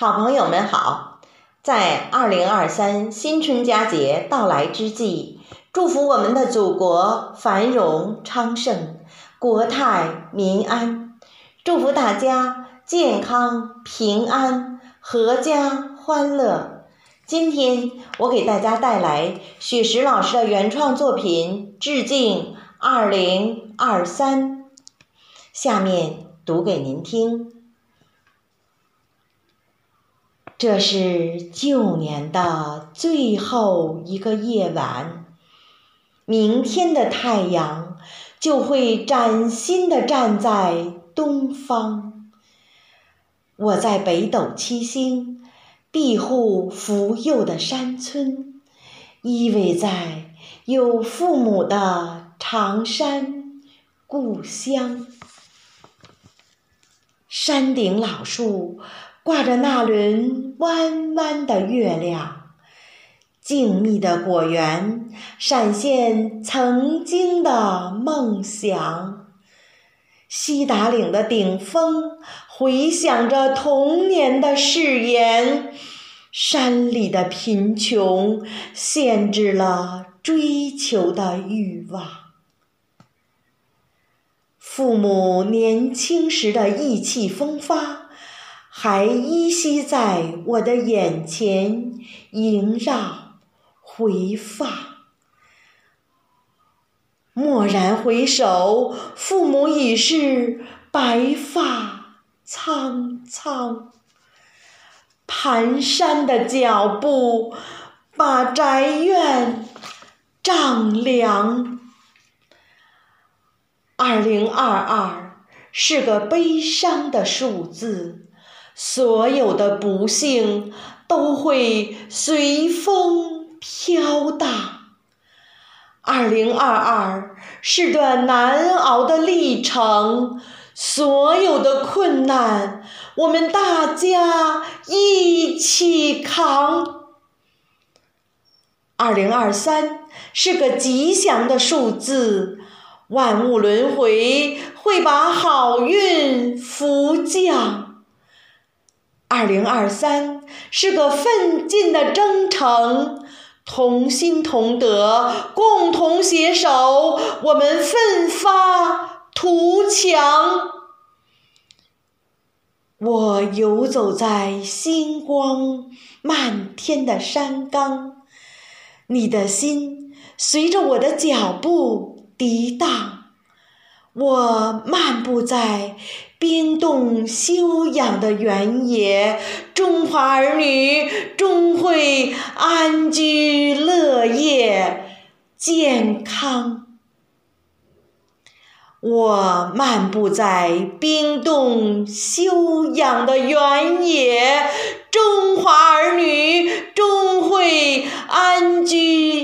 好朋友们好，在二零二三新春佳节到来之际，祝福我们的祖国繁荣昌盛，国泰民安。祝福大家健康平安，阖家欢乐。今天我给大家带来许石老师的原创作品《致敬二零二三》，下面读给您听。这是旧年的最后一个夜晚，明天的太阳就会崭新的站在东方。我在北斗七星庇护福佑的山村，依偎在有父母的长山故乡。山顶老树。挂着那轮弯弯的月亮，静谧的果园闪现曾经的梦想。西达岭的顶峰回响着童年的誓言。山里的贫穷限制了追求的欲望。父母年轻时的意气风发。还依稀在我的眼前萦绕回放。蓦然回首，父母已是白发苍苍。蹒跚的脚步把宅院丈量。二零二二是个悲伤的数字。所有的不幸都会随风飘荡。二零二二是段难熬的历程，所有的困难我们大家一起扛。二零二三是个吉祥的数字，万物轮回会把好运福降。二零二三是个奋进的征程，同心同德，共同携手，我们奋发图强。我游走在星光漫天的山岗，你的心随着我的脚步涤荡。我漫步在冰冻休养的原野，中华儿女终会安居乐业、健康。我漫步在冰冻休养的原野，中华儿女终会安居。